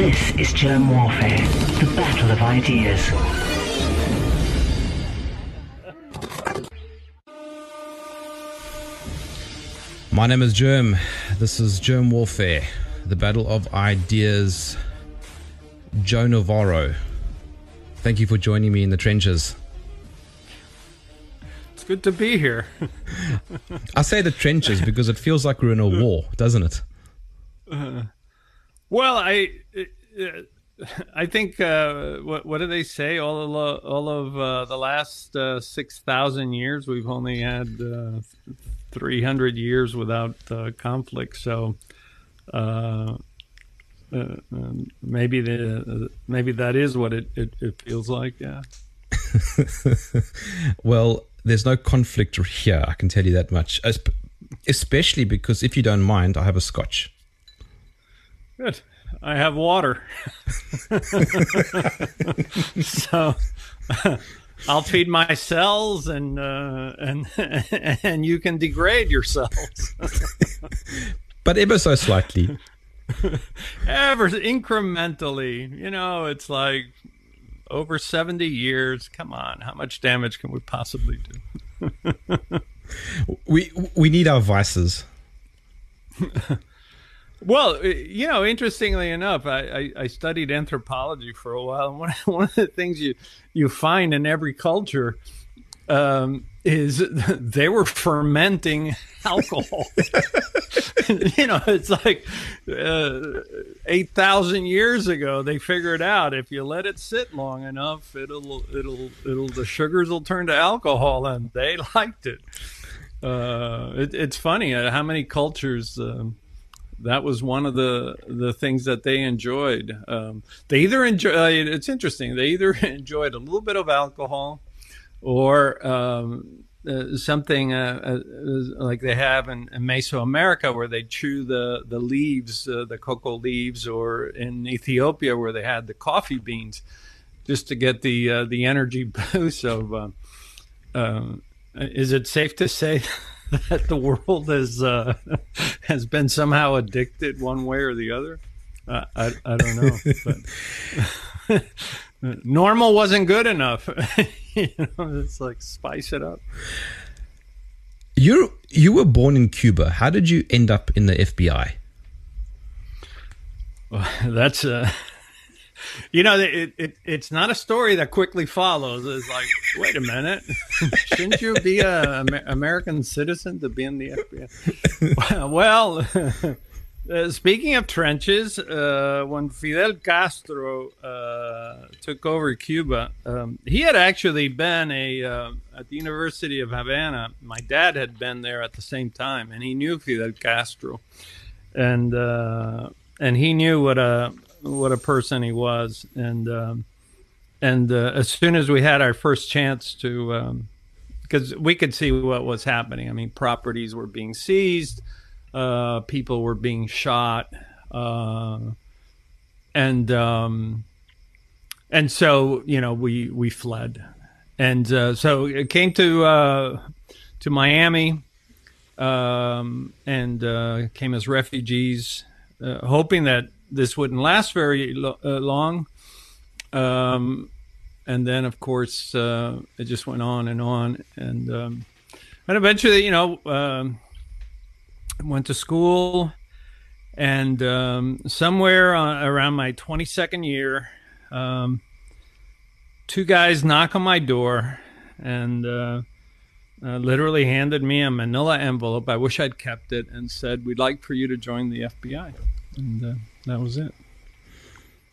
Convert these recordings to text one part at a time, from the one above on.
This is Germ Warfare, the battle of ideas. My name is Germ. This is Germ Warfare, the battle of ideas. Joe Navarro. Thank you for joining me in the trenches. It's good to be here. I say the trenches because it feels like we're in a war, doesn't it? Uh, well, I I think uh, what what do they say? All of all of uh, the last uh, six thousand years, we've only had uh, three hundred years without conflict. So uh, maybe the uh, maybe that is what it, it, it feels like. Yeah. well, there's no conflict here. I can tell you that much. Especially because, if you don't mind, I have a scotch. Good. I have water. so I'll feed my cells, and uh, and and you can degrade your cells. but ever so slightly. ever incrementally. You know, it's like over 70 years. Come on, how much damage can we possibly do? we we need our vices. well, you know, interestingly enough, I, I, studied anthropology for a while, and one, one of the things you you find in every culture um, is they were fermenting alcohol. you know, it's like uh, 8,000 years ago they figured out if you let it sit long enough, it'll it'll it'll the sugars will turn to alcohol and they liked it. Uh, it it's funny uh, how many cultures um, that was one of the the things that they enjoyed. Um, they either enjoy. Uh, it's interesting. They either enjoyed a little bit of alcohol, or um, uh, something uh, uh, like they have in, in, Mesoamerica, where they chew the the leaves, uh, the coca leaves, or in Ethiopia, where they had the coffee beans, just to get the uh, the energy boost. So, is it safe to say that the world has uh, has been somehow addicted one way or the other? I I don't know. But normal wasn't good enough. you know, it's like spice it up. You you were born in Cuba. How did you end up in the FBI? Well, that's uh you know it, it it's not a story that quickly follows. It's like wait a minute. Shouldn't you be a american citizen to be in the fbi well uh, speaking of trenches, uh, when Fidel Castro uh, took over Cuba, um, he had actually been a uh, at the University of Havana. My dad had been there at the same time, and he knew Fidel Castro, and uh, and he knew what a what a person he was. And um, and uh, as soon as we had our first chance to, because um, we could see what was happening. I mean, properties were being seized uh, people were being shot, uh, and um, and so you know we we fled, and uh, so it came to uh, to Miami, um, and uh, came as refugees, hoping that this wouldn't last very lo- long. Um, and then, of course, it just went on and on, and um, and eventually, you know um, went to school, and um, somewhere on, around my 22nd year, um, two guys knock on my door and uh, uh, literally handed me a manila envelope. I wish I'd kept it and said, We'd like for you to join the FBI. And uh, that was it.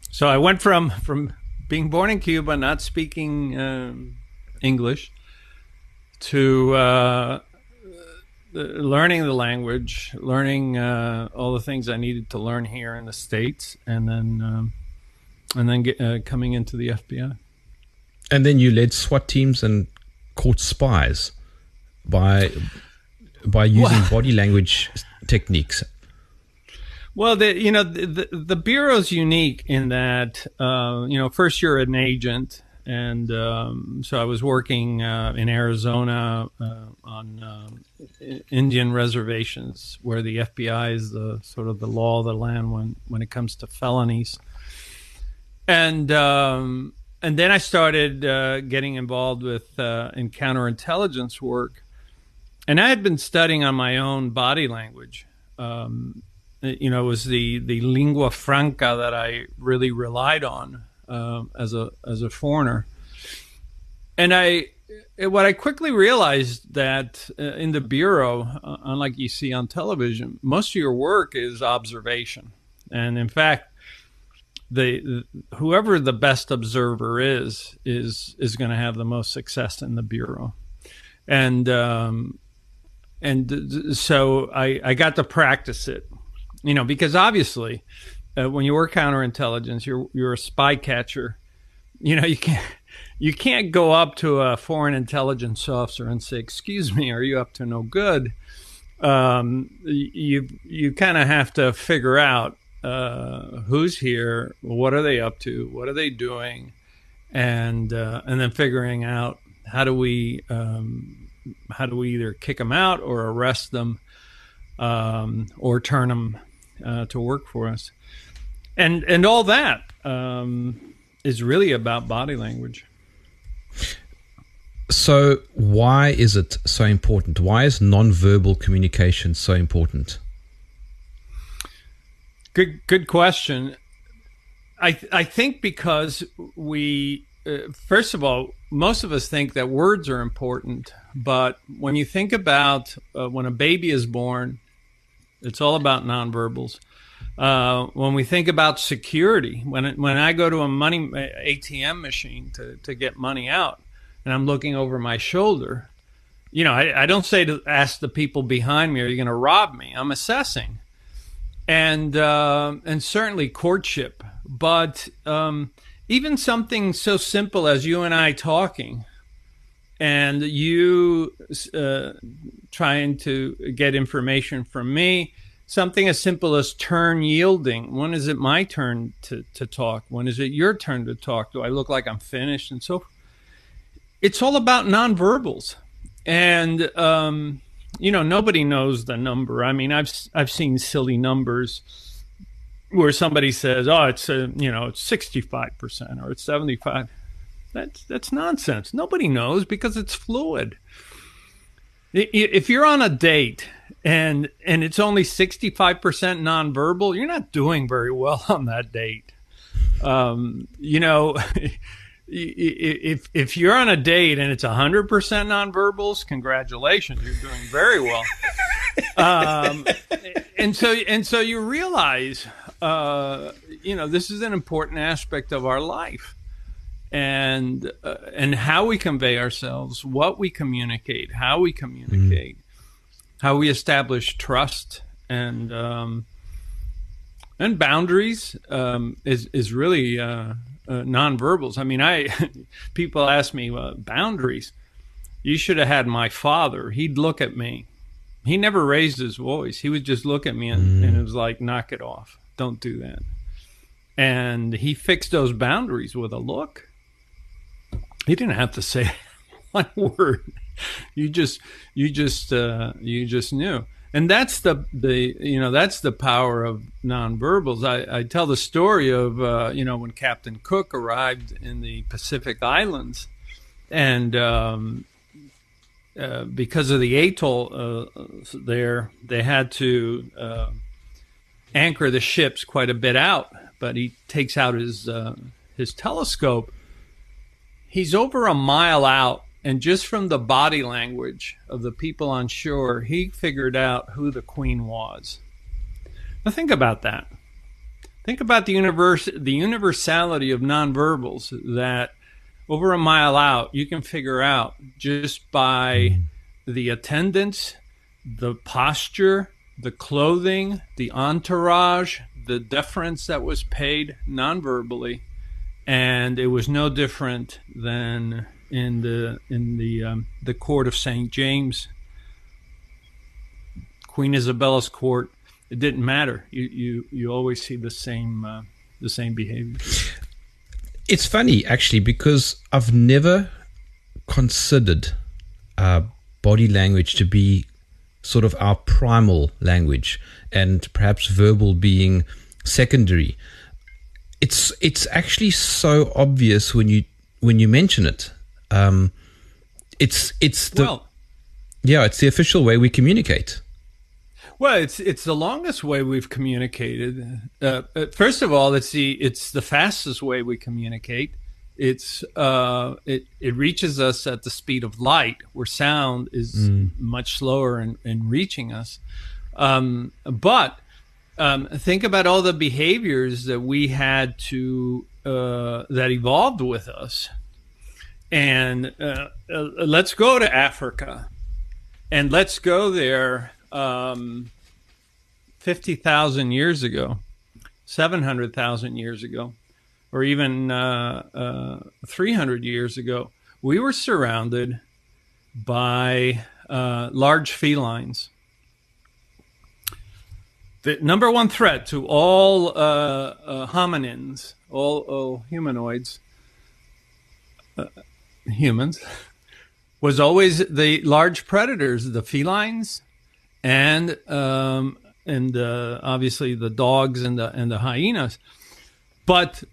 So I went from, from being born in Cuba, not speaking um, English, to uh, learning the language, learning uh, all the things I needed to learn here in the states, and then um, and then get, uh, coming into the FBI. And then you led SWAT teams and caught spies by by using well, body language techniques. Well, the, you know the, the, the bureau's unique in that uh, you know first you're an agent and um, so I was working uh, in Arizona uh, on uh, Indian reservations, where the FBI is the sort of the law of the land when when it comes to felonies. and um, and then I started uh, getting involved with uh, in counterintelligence work, and I had been studying on my own body language. Um, you know, it was the the lingua franca that I really relied on uh, as a as a foreigner, and I what I quickly realized that uh, in the bureau, uh, unlike you see on television, most of your work is observation, and in fact, the whoever the best observer is is is going to have the most success in the bureau, and um, and so I I got to practice it, you know, because obviously uh, when you work counterintelligence, you're you're a spy catcher, you know, you can't you can't go up to a foreign intelligence officer and say, "Excuse me, are you up to no good?" Um, you you kind of have to figure out uh, who's here, what are they up to, what are they doing, and uh, and then figuring out how do we um, how do we either kick them out or arrest them um, or turn them uh, to work for us, and and all that um, is really about body language. So, why is it so important? Why is nonverbal communication so important? Good, good question. I I think because we uh, first of all, most of us think that words are important, but when you think about uh, when a baby is born, it's all about nonverbals. Uh, when we think about security, when it, when I go to a money ATM machine to, to get money out, and I'm looking over my shoulder, you know, I, I don't say to ask the people behind me, "Are you going to rob me?" I'm assessing and uh, and certainly courtship. But um, even something so simple as you and I talking, and you uh, trying to get information from me, something as simple as turn yielding. When is it my turn to, to talk? When is it your turn to talk? Do I look like I'm finished? And so it's all about nonverbals. And um, you know, nobody knows the number. I mean, I've I've seen silly numbers where somebody says, "Oh, it's a, you know, it's 65% or it's 75." That's that's nonsense. Nobody knows because it's fluid. If you're on a date and and it's only 65% nonverbal, you're not doing very well on that date. Um, you know, if if you're on a date and it's 100% nonverbals, congratulations, you're doing very well. um, and so and so you realize, uh, you know, this is an important aspect of our life, and uh, and how we convey ourselves, what we communicate, how we communicate, mm-hmm. how we establish trust and um, and boundaries um, is is really. Uh, uh, nonverbals. I mean, I people ask me uh, boundaries. You should have had my father. He'd look at me. He never raised his voice. He would just look at me and, mm. and it was like, knock it off. Don't do that. And he fixed those boundaries with a look. He didn't have to say one word. You just, you just, uh, you just knew and that's the the you know that's the power of nonverbals. I, I tell the story of uh, you know when Captain Cook arrived in the Pacific Islands, and um, uh, because of the atoll uh, there, they had to uh, anchor the ships quite a bit out. But he takes out his uh, his telescope. He's over a mile out and just from the body language of the people on shore, he figured out who the queen was. Now think about that. Think about the universe, the universality of nonverbals that over a mile out you can figure out just by mm-hmm. the attendance, the posture, the clothing, the entourage, the deference that was paid nonverbally, and it was no different than in the in the um, the court of St. James, Queen Isabella's court. It didn't matter. You you you always see the same uh, the same behavior. It's funny actually because I've never considered uh, body language to be sort of our primal language, and perhaps verbal being secondary. It's it's actually so obvious when you when you mention it. Um, it's it's the well, yeah, it's the official way we communicate. Well, it's it's the longest way we've communicated. Uh, uh, first of all, it's the it's the fastest way we communicate. It's uh, it it reaches us at the speed of light, where sound is much slower in, in reaching us. Um, but um, think about all the behaviors that we had to uh, that evolved with us, and uh, uh, let's go to Africa, and let's go there um, 50,000 years ago, 700,000 years ago, or even uh, uh, 300 years ago, we were surrounded by uh, large felines. The number one threat to all uh, uh, hominins, all, all humanoids, uh, humans, was always the large predators, the felines, and um, and uh, obviously the dogs and the and the hyenas. But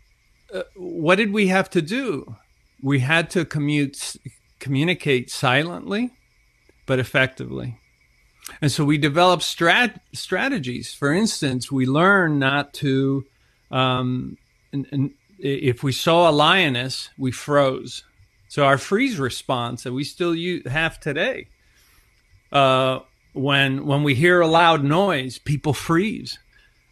uh, what did we have to do? We had to commute, communicate silently, but effectively. And so we develop strat- strategies. For instance, we learned not to, um, and, and if we saw a lioness, we froze. So our freeze response that we still use, have today, uh, when when we hear a loud noise, people freeze.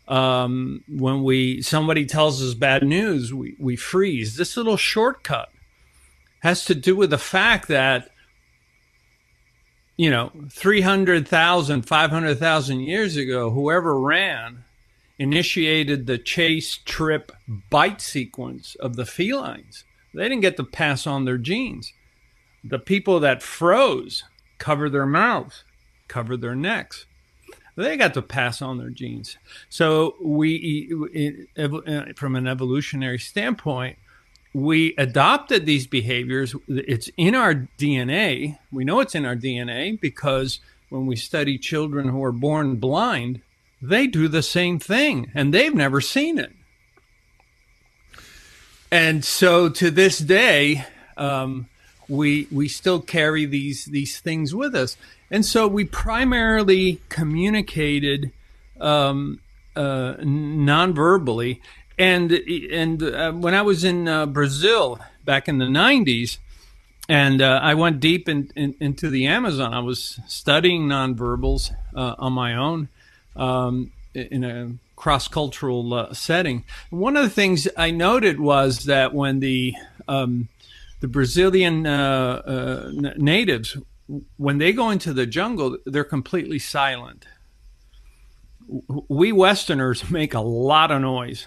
Um, when we somebody tells us bad news, we, we freeze. This little shortcut has to do with the fact that you know 300,000 500,000 years ago whoever ran initiated the chase trip bite sequence of the felines. They didn't get to pass on their genes. The people that froze covered their mouths covered their necks. They got to pass on their genes. So we uh, from an evolutionary standpoint we adopted these behaviors. It's in our DNA. We know it's in our DNA because when we study children who are born blind, they do the same thing and they've never seen it. And so to this day, um, we we still carry these these things with us, and so we primarily communicated um, uh, non-verbally and and uh, when I was in uh, Brazil back in the '90s, and uh, I went deep in, in, into the Amazon, I was studying nonverbals uh, on my own um, in a cross cultural uh, setting. One of the things I noted was that when the um, the Brazilian uh, natives, when they go into the jungle, they're completely silent. We Westerners make a lot of noise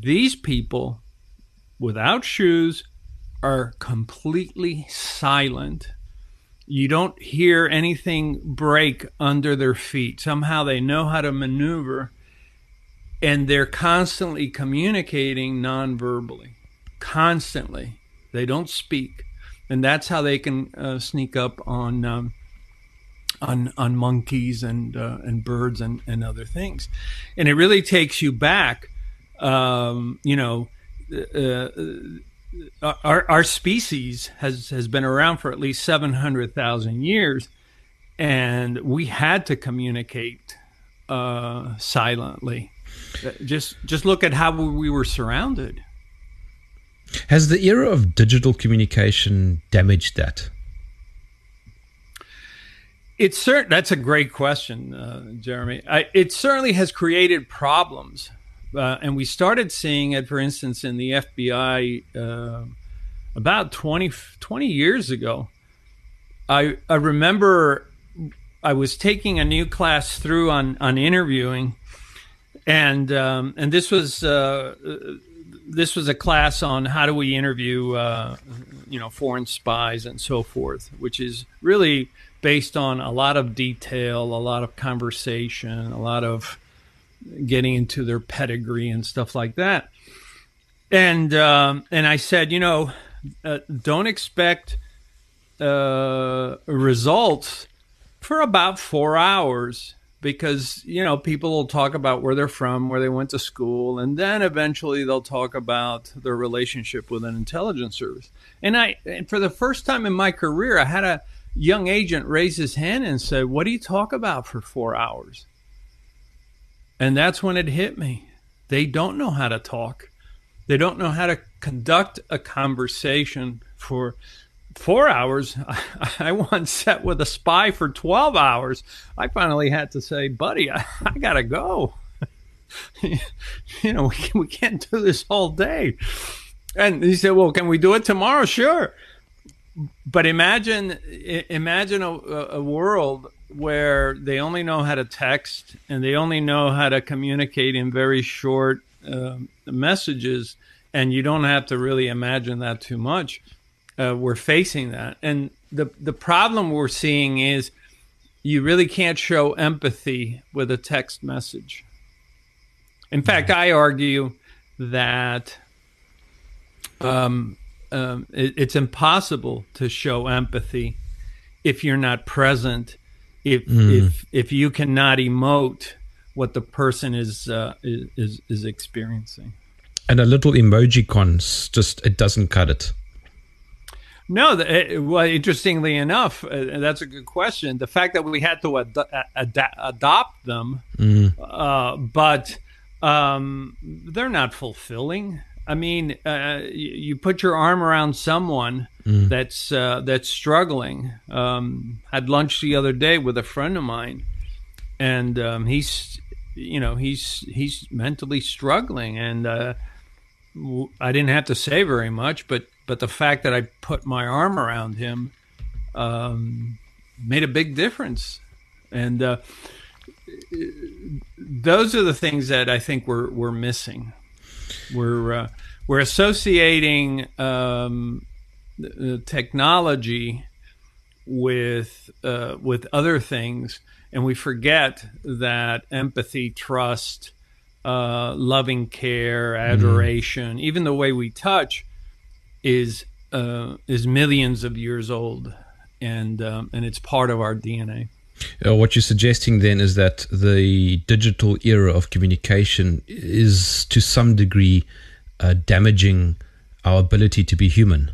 these people, without shoes, are completely silent. You don't hear anything break under their feet. Somehow they know how to maneuver and they're constantly communicating non-verbally. Constantly. They don't speak. And that's how they can uh, sneak up on um, on on monkeys and uh, and birds and, and other things. And it really takes you back um, you know, uh, uh, our our species has has been around for at least seven hundred thousand years, and we had to communicate uh, silently. Uh, just just look at how we were surrounded. Has the era of digital communication damaged that? It's certain. That's a great question, uh, Jeremy. I, it certainly has created problems uh, and we started seeing it, for instance, in the FBI uh, about 20, 20 years ago. I, I remember I was taking a new class through on, on interviewing, and um, and this was uh, this was a class on how do we interview uh, you know foreign spies and so forth, which is really based on a lot of detail, a lot of conversation, a lot of getting into their pedigree and stuff like that. And um, and I said, you know, uh, don't expect uh, results for about four hours because you know people will talk about where they're from, where they went to school, and then eventually they'll talk about their relationship with an intelligence service. And I, and for the first time in my career, I had a young agent raise his hand and say, "What do you talk about for four hours?" And that's when it hit me. They don't know how to talk. They don't know how to conduct a conversation for four hours. I once sat with a spy for 12 hours. I finally had to say, buddy, I, I got to go. you know, we, we can't do this all day. And he said, well, can we do it tomorrow? Sure. But imagine, imagine a, a world where they only know how to text and they only know how to communicate in very short uh, messages, and you don't have to really imagine that too much uh, we're facing that. And the the problem we're seeing is you really can't show empathy with a text message. In fact, I argue that um, um, it, it's impossible to show empathy if you're not present, if mm. if if you cannot emote what the person is uh, is is experiencing. And a little emoji cons just it doesn't cut it. No, eh, well, interestingly enough, uh, that's a good question. The fact that we had to ad- ad- adopt them, mm. uh, but um, they're not fulfilling. I mean, uh, you, put your arm around someone mm. that's uh, that's struggling. Um, had lunch the other day with a friend of mine, and um, he's, you know, he's he's mentally struggling, and uh, I didn't have to say very much, but but the fact that I put my arm around him um, made a big difference. And uh, those are the things that I think we're we're missing. We're uh, we're associating um, technology with uh, with other things, and we forget that empathy, trust, uh, loving care, mm-hmm. adoration, mm. even the way we touch is uh, is millions of years old, and um, and it's part of our DNA. Uh, what you're suggesting then is that the digital era of communication is to some degree uh, damaging our ability to be human.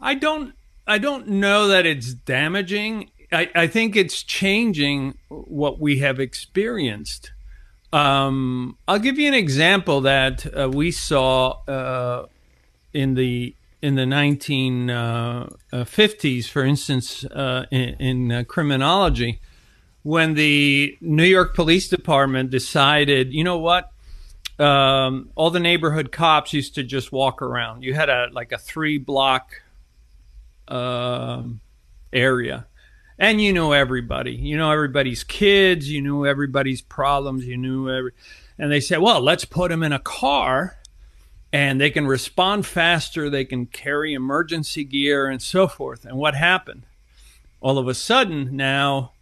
I don't. I don't know that it's damaging. I, I think it's changing what we have experienced. Um, I'll give you an example that uh, we saw uh, in the in the 1950s, uh, for instance, uh, in, in uh, criminology, when the New York Police Department decided, you know what, um, all the neighborhood cops used to just walk around. You had a like a three block uh, area, and you know everybody. You know everybody's kids. You knew everybody's problems. You knew every. And they said, well, let's put them in a car and they can respond faster, they can carry emergency gear and so forth. And what happened? All of a sudden now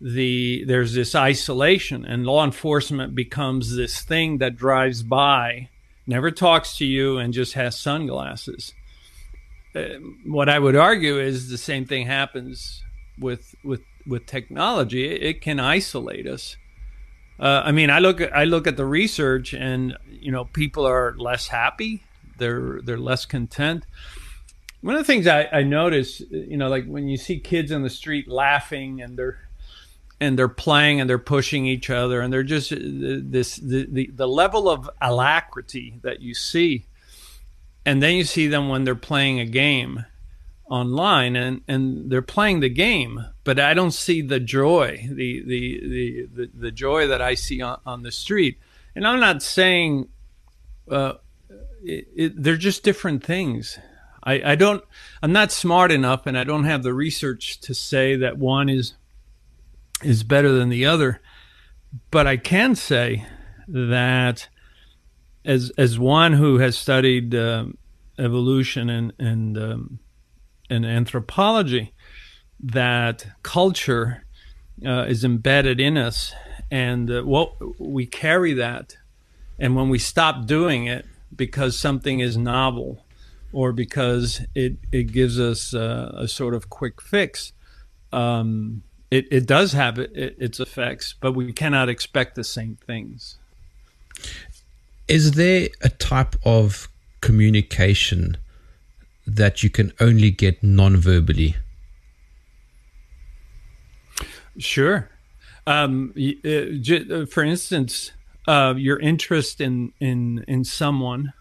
the there's this isolation and law enforcement becomes this thing that drives by, never talks to you and just has sunglasses. Uh, what I would argue is the same thing happens with with with technology. It, it can isolate us uh, I mean, I look at I look at the research, and you know, people are less happy. They're they're less content. One of the things I, I notice, you know, like when you see kids in the street laughing and they're and they're playing and they're pushing each other and they're just uh, this the, the, the level of alacrity that you see and then you see them when they're playing a game online and, and they're playing the game, but I don't see the joy, the, the, the, the, joy that I see on, on the street. And I'm not saying uh, it, it, they're just different things. I, I don't, I'm not smart enough and I don't have the research to say that one is, is better than the other. But I can say that as, as one who has studied uh, evolution and, and um, in anthropology that culture uh, is embedded in us, and uh, what we carry that, and when we stop doing it because something is novel, or because it it gives us uh, a sort of quick fix, um, it, it, it does have it, its effects, but we cannot expect the same things. Is there a type of communication that you can only get non-verbally? Sure. Um, uh, for instance, uh, your interest in in in someone,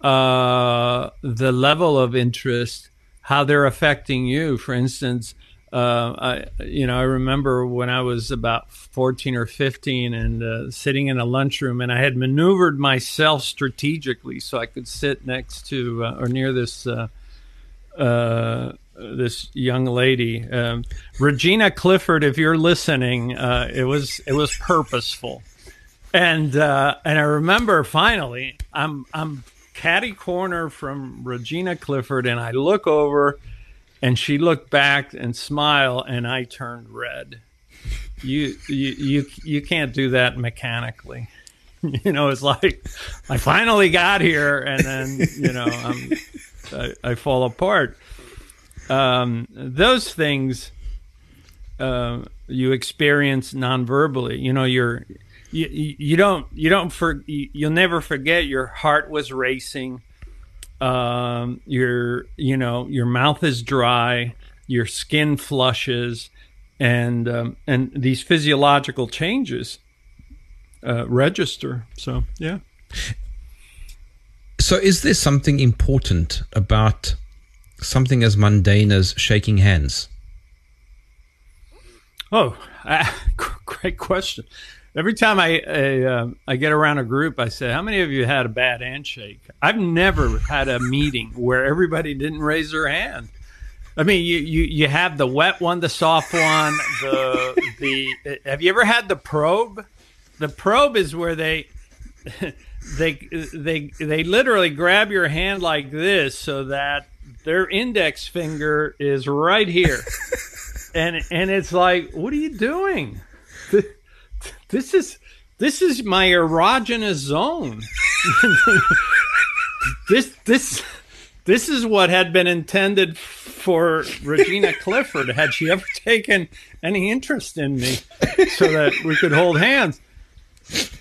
uh, the level of interest, how they're affecting you. For instance, uh, I, you know, I remember when I was about 14 or 15 and uh, sitting in a lunchroom, and I had maneuvered myself strategically so I could sit next to uh, or near this uh, uh, this young lady, um, Regina Clifford. If you're listening, uh, it was it was purposeful, and and I remember finally, I'm I'm catty corner from Regina Clifford, and I look over and she looked back and smiled, and I turned red. You you you you can't do that mechanically. You know, it's like I finally got here, and then you know I'm, I, I fall apart. Um, those things uh, you experience non-verbally. You know, you're you, you don't you don't for you'll never forget your heart was racing um, your you know your mouth is dry, your skin flushes, and um, and these physiological changes uh, register. So yeah. So is there something important about something as mundane as shaking hands? Oh, uh, great question. Every time I I, uh, I, get around a group, I say, "How many of you had a bad handshake?" I've never had a meeting where everybody didn't raise their hand. I mean, you, you, you have the wet one, the soft one, the the. Have you ever had the probe? The probe is where they they they they literally grab your hand like this so that their index finger is right here, and and it's like, what are you doing? this is this is my erogenous zone. this this this is what had been intended for Regina Clifford had she ever taken any interest in me so that we could hold hands.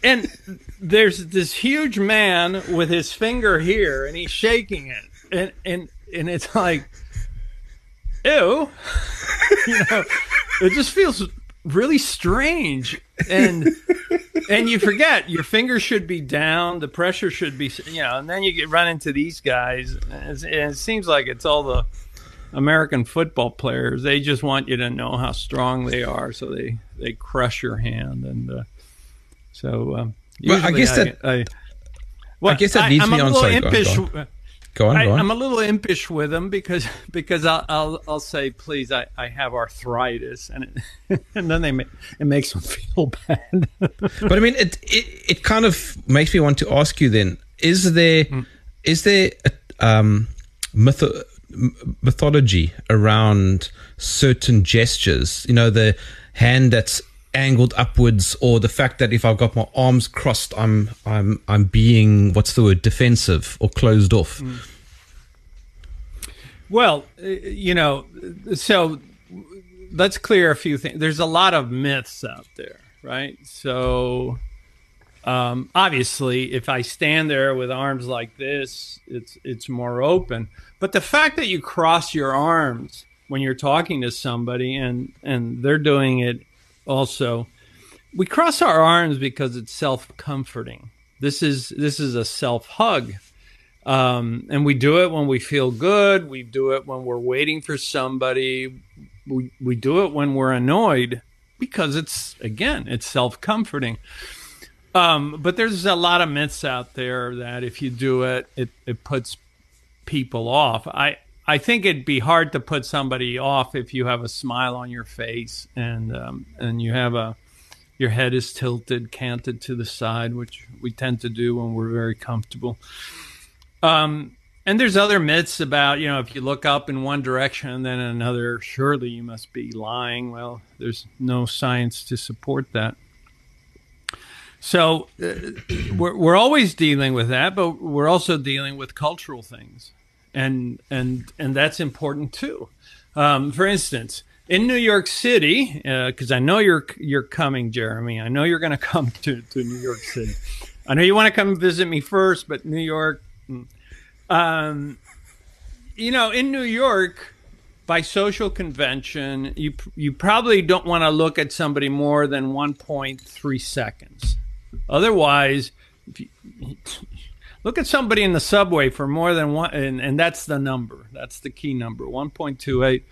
And there's this huge man with his finger here and he's shaking it. And and and it's like ew. you know, it just feels really strange and and you forget your fingers should be down the pressure should be you know and then you get run into these guys and it seems like it's all the american football players they just want you to know how strong they are so they they crush your hand and uh, so um, well, i guess that I, well, I guess that leads me on sorry, impish, go on. Go on, I, go on. I'm a little impish with them because because I'll I'll, I'll say please I, I have arthritis and it, and then they make, it makes them feel bad. but I mean it, it it kind of makes me want to ask you then is there mm. is there a, um myth- mythology around certain gestures you know the hand that's angled upwards or the fact that if I've got my arms crossed I'm I'm I'm being what's the word defensive or closed off. Mm. Well, uh, you know, so let's clear a few things. There's a lot of myths out there, right? So um, obviously, if I stand there with arms like this, it's it's more open. But the fact that you cross your arms when you're talking to somebody and and they're doing it also we cross our arms because it's self-comforting. This is this is a self-hug. Um, and we do it when we feel good. We do it when we're waiting for somebody. We, we do it when we're annoyed because it's again it's self-comforting. Um, but there's a lot of myths out there that if you do it it, it puts people off. I I think it'd be hard to put somebody off if you have a smile on your face and um, and you have a your head is tilted, canted to the side, which we tend to do when we're very comfortable. Um, and there's other myths about you know if you look up in one direction and then another, surely you must be lying. Well, there's no science to support that. So uh, we're, we're always dealing with that, but we're also dealing with cultural things and and and that's important too. Um, for instance, in New York City, because uh, I know you're you're coming, Jeremy. I know you're going to come to to New York City. I know you want to come visit me first, but New York, mm. um, you know, in New York, by social convention, you you probably don't want to look at somebody more than 1.3 seconds. Otherwise, you, look at somebody in the subway for more than one, and, and that's the number. That's the key number, 1.28.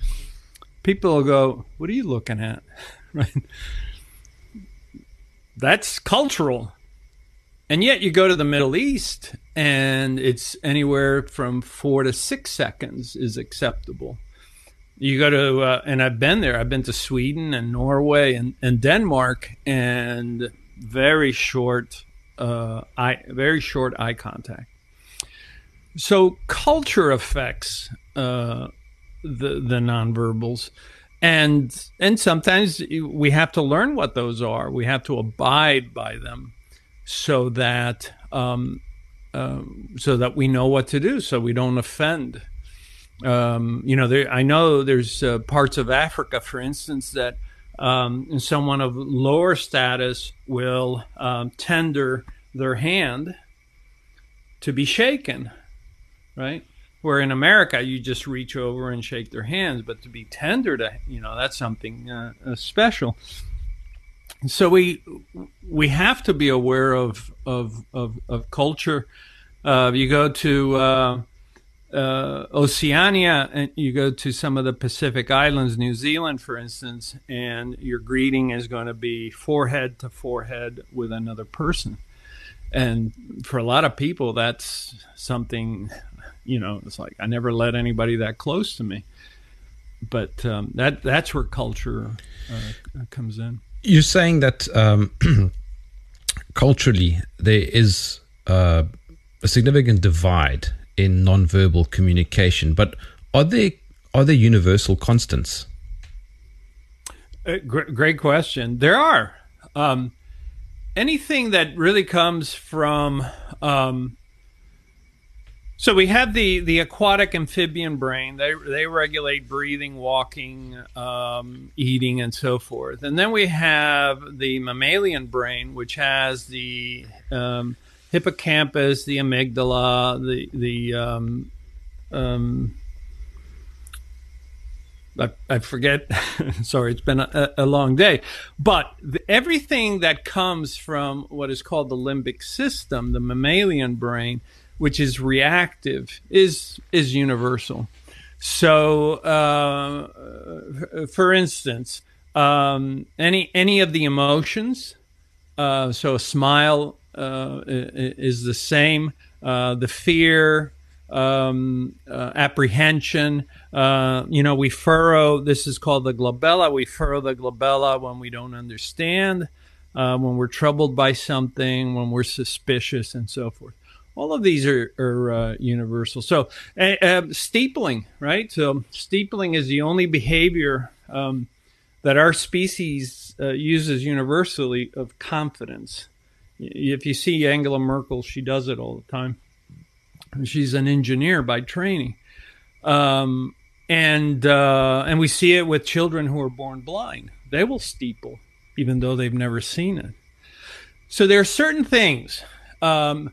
People will go, "What are you looking at?" right? That's cultural. And yet you go to the Middle East and it's anywhere from four to six seconds is acceptable. You go to, uh, and I've been there, I've been to Sweden and Norway and, and Denmark and very short, uh, eye, very short eye contact. So culture affects uh, the, the nonverbals and and sometimes we have to learn what those are. We have to abide by them so that um, uh, so that we know what to do, so we don't offend. Um, you know, there, I know there's uh, parts of Africa, for instance, that um, and someone of lower status will um, tender their hand to be shaken, right? Where in America, you just reach over and shake their hands, but to be tender to, you know, that's something uh, uh special so we we have to be aware of of of, of culture. Uh, you go to uh, Oceania and you go to some of the Pacific Islands, New Zealand, for instance, and your greeting is going to be forehead to forehead with another person. And for a lot of people, that's something, you know, it's like I never let anybody that close to me. But um, that that's where culture uh, comes in. You're saying that um, culturally there is uh, a significant divide in nonverbal communication, but are there are there universal constants? Uh, great, great question. There are. Um, anything that really comes from um, so we have the the aquatic amphibian brain. They they regulate breathing, walking, um, eating, and so forth. And then we have the mammalian brain, which has the um, hippocampus, the amygdala, the the um, um I, I, forget. Sorry, it's been a, a long day. But the, everything that comes from what is called the limbic system, the mammalian brain which is reactive, is is universal. So, uh, for instance, um, any any of the emotions. Uh, so a smile is the same. Uh, the fear, um, uh, apprehension. Uh, you know, we furrow. This is called the glabella. We furrow the glabella when we don't understand, when we're troubled by something, when we're suspicious, and so forth all of these are, are uh, universal. So, uh, uh, steepling, right? So, steepling is the only behavior um, that our species uh, uses universally of confidence. If you see Angela Merkel, she does it all the time. She's an engineer by training. Um, and uh, and we see it with children who are born blind. They will steeple, even though they've never seen it. So there are certain things. Um,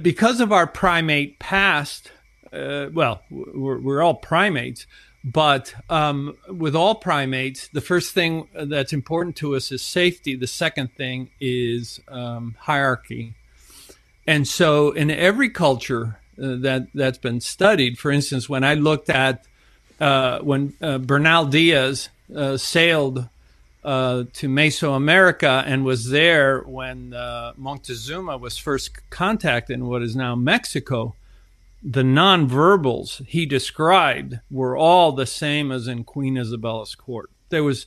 because of our primate past, uh, well, we're, we're, all primates, but um, with all primates, the first thing that's important to us is safety. The second thing is um, hierarchy. And so, in every culture uh, that that's been studied, for instance, when I looked at uh, when uh, Bernal Diaz uh, sailed uh, to Mesoamerica and was there when uh, Montezuma was first contacted in what is now Mexico. The nonverbals he described were all the same as in Queen Isabella's court. There was,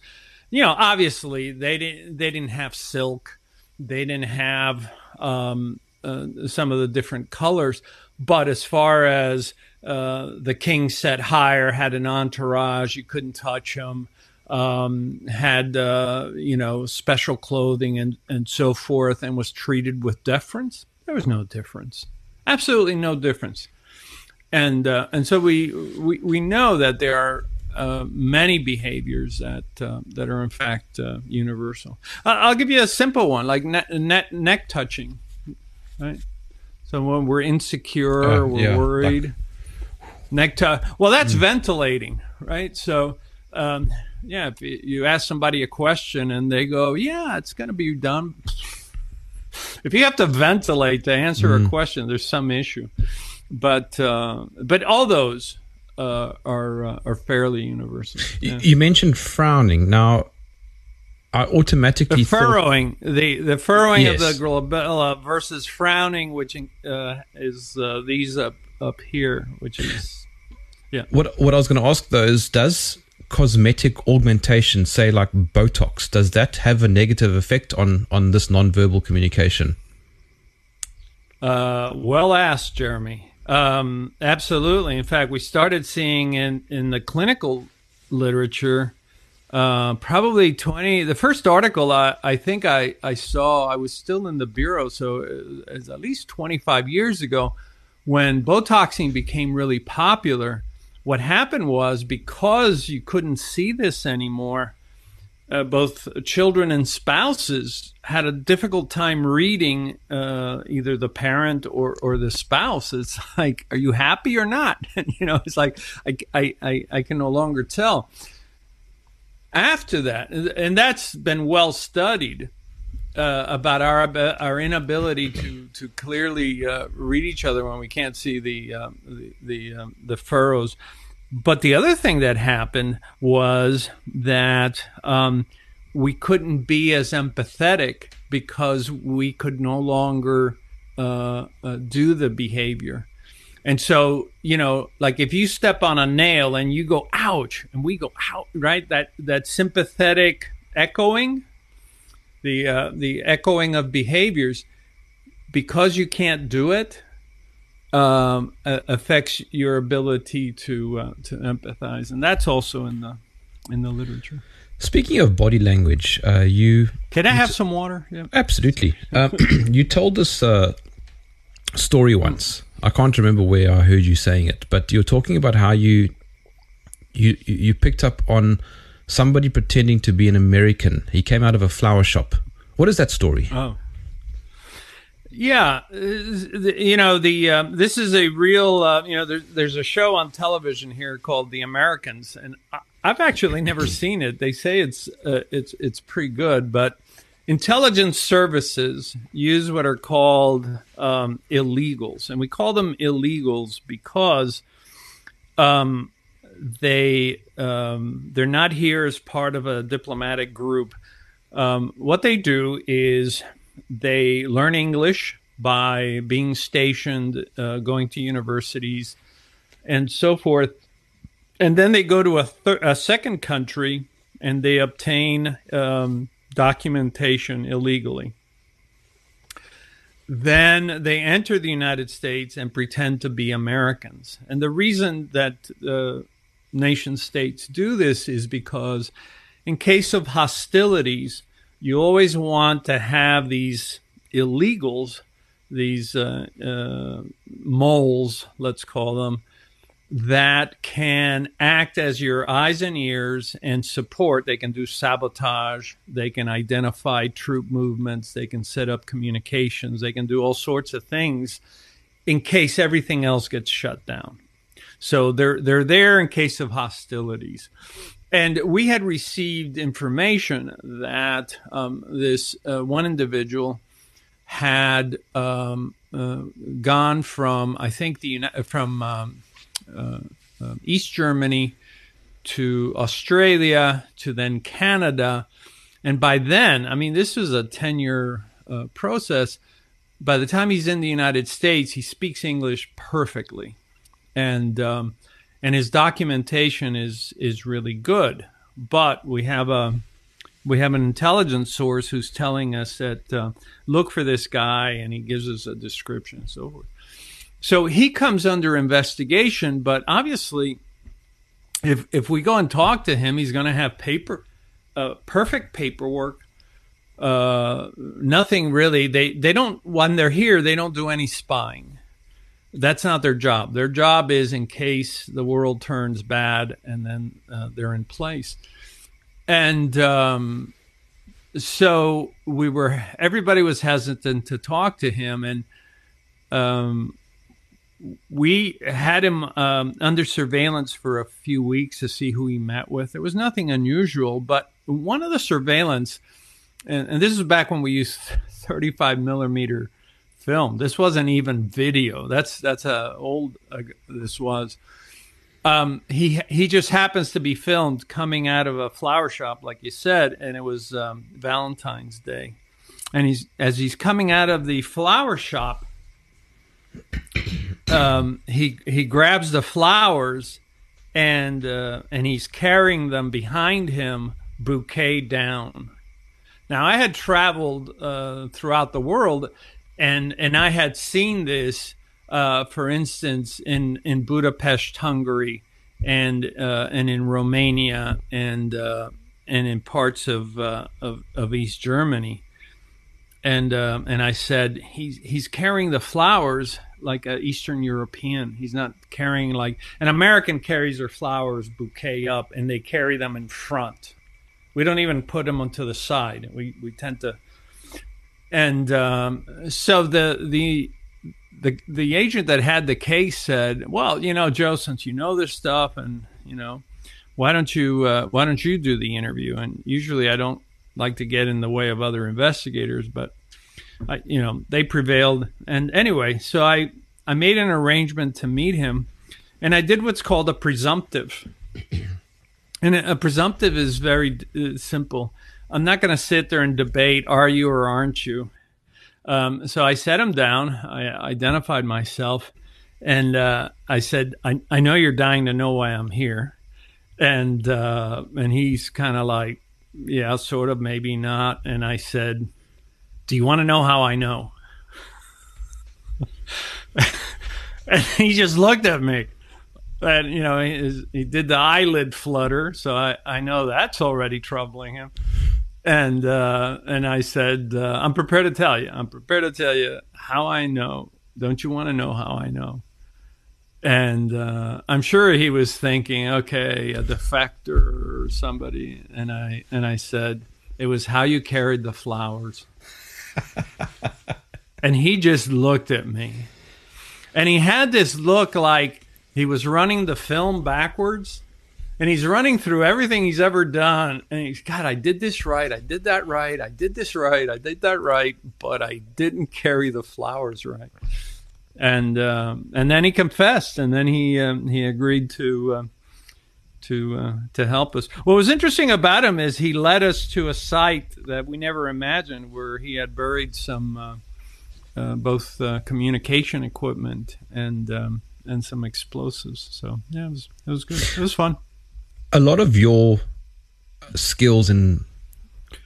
you know, obviously they didn't they didn't have silk, they didn't have um, uh, some of the different colors, but as far as uh, the king sat higher, had an entourage, you couldn't touch him um, had uh, you know special clothing and and so forth, and was treated with deference. There was no difference, absolutely no difference, and uh, and so we, we we know that there are uh, many behaviors that uh, that are in fact uh, universal. I'll give you a simple one, like ne- ne- neck touching, right? So when we're insecure, we're yeah, worried. like- neck tou- Well, that's ventilating, right? So. Um, yeah, if you you ask somebody a question and they go, "Yeah, it's going to be done," if you have to ventilate to answer a question, there's some issue. But uh, but all those uh, are uh, are fairly universal. Yeah. You mentioned frowning. Now, I automatically The thought, furrowing, the the furrowing of the glabella versus frowning, which uh, is uh, these up up here, which is yeah. what what I was going to ask though is, does cosmetic augmentation, say like Botox, does that have a negative effect on on this nonverbal communication? Uh, well asked, Jeremy. Um, absolutely. In fact, we started seeing in, in the clinical literature uh, probably 20. The first article I, I think I, I saw, I was still in the Bureau, so it was at least 25 years ago when Botoxing became really popular. What happened was because you couldn't see this anymore, uh, both children and spouses had a difficult time reading uh, either the parent or, or the spouse. It's like, are you happy or not? And, you know, it's like, I, I, I, I can no longer tell. After that, and that's been well studied uh, about our our inability to to clearly uh, read each other when we can't see the um, the the, um, the furrows. But the other thing that happened was that um, we couldn't be as empathetic because we could no longer uh, uh, do the behavior. And so, you know, like if you step on a nail and you go ouch and we go out, right? That that sympathetic echoing, the uh, the echoing of behaviors because you can't do it um, affects your ability to uh, to empathize, and that's also in the in the literature. Speaking of body language, uh, you Can I have some water? Yeah. absolutely um, you told this uh, story once. I can't remember where I heard you saying it, but you're talking about how you you you picked up on somebody pretending to be an American. He came out of a flower shop. What is that story? Oh. Yeah, you know the um, this is a real uh, you know there, there's a show on television here called The Americans, and I, I've actually never seen it. They say it's uh, it's it's pretty good, but intelligence services use what are called um, illegals, and we call them illegals because um, they um, they're not here as part of a diplomatic group. Um, what they do is they learn English by being stationed, uh, going to universities, and so forth. And then they go to a, thir- a second country and they obtain um, documentation illegally. Then they enter the United States and pretend to be Americans. And the reason that uh, nation states do this is because, in case of hostilities, you always want to have these illegals, these uh, uh, moles, let's call them, that can act as your eyes and ears and support. They can do sabotage. They can identify troop movements. They can set up communications. They can do all sorts of things in case everything else gets shut down. So they're they're there in case of hostilities. And we had received information that um, this uh, one individual had um, uh, gone from, I think the from um, uh, um, East Germany to Australia to then Canada, and by then, I mean this was a ten-year uh, process. By the time he's in the United States, he speaks English perfectly, and um, and his documentation is is really good. But we have a we have an intelligence source who's telling us that uh, look for this guy, and he gives us a description and so forth. So he comes under investigation, but obviously, if if we go and talk to him, he's going to have paper, uh, perfect paperwork. Uh, nothing really. They they don't when they're here. They don't do any spying. That's not their job. Their job is in case the world turns bad, and then uh, they're in place. And um, so we were. Everybody was hesitant to talk to him, and um, we had him um, under surveillance for a few weeks to see who he met with. There was nothing unusual, but one of the surveillance, and, and this is back when we used 35 millimeter film. This wasn't even video. That's that's a old. Uh, this was. Um, he he just happens to be filmed coming out of a flower shop, like you said, and it was um, Valentine's Day, and he's as he's coming out of the flower shop, um, he he grabs the flowers, and uh, and he's carrying them behind him, bouquet down. Now I had traveled uh, throughout the world, and and I had seen this, uh, for instance, in in Budapest, Hungary, and uh, and in Romania, and uh, and in parts of, uh, of of East Germany, and uh, and I said he's he's carrying the flowers like an Eastern European. He's not carrying like an American carries their flowers bouquet up, and they carry them in front. We don't even put them onto the side. We we tend to and um, so the the the the agent that had the case said, "Well, you know, Joe, since you know this stuff, and you know, why don't you uh, why don't you do the interview?" And usually, I don't like to get in the way of other investigators, but I, you know, they prevailed. And anyway, so I I made an arrangement to meet him, and I did what's called a presumptive. And a presumptive is very uh, simple. I'm not going to sit there and debate, are you or aren't you? Um, so I set him down. I identified myself, and uh, I said, I, I know you're dying to know why I'm here. And uh, and he's kind of like, yeah, sort of, maybe not. And I said, do you want to know how I know? and he just looked at me. And, you know, he, he did the eyelid flutter. So I, I know that's already troubling him and uh, and I said, uh, I'm prepared to tell you. I'm prepared to tell you how I know. Don't you want to know how I know? And uh, I'm sure he was thinking, okay, a defector or somebody. And I and I said, it was how you carried the flowers. and he just looked at me, and he had this look like he was running the film backwards and he's running through everything he's ever done. And he's god i did this right. I did that right. I did this right. I did that right. But i didn't carry the flowers right. And um, and then he confessed. And then he um, he agreed to uh, to uh, to help us. What was interesting about him is he led us to a site that we never imagined where he had buried some uh, uh both uh, communication equipment and um, and some explosives. So yeah it was it was good. It was fun a lot of your skills in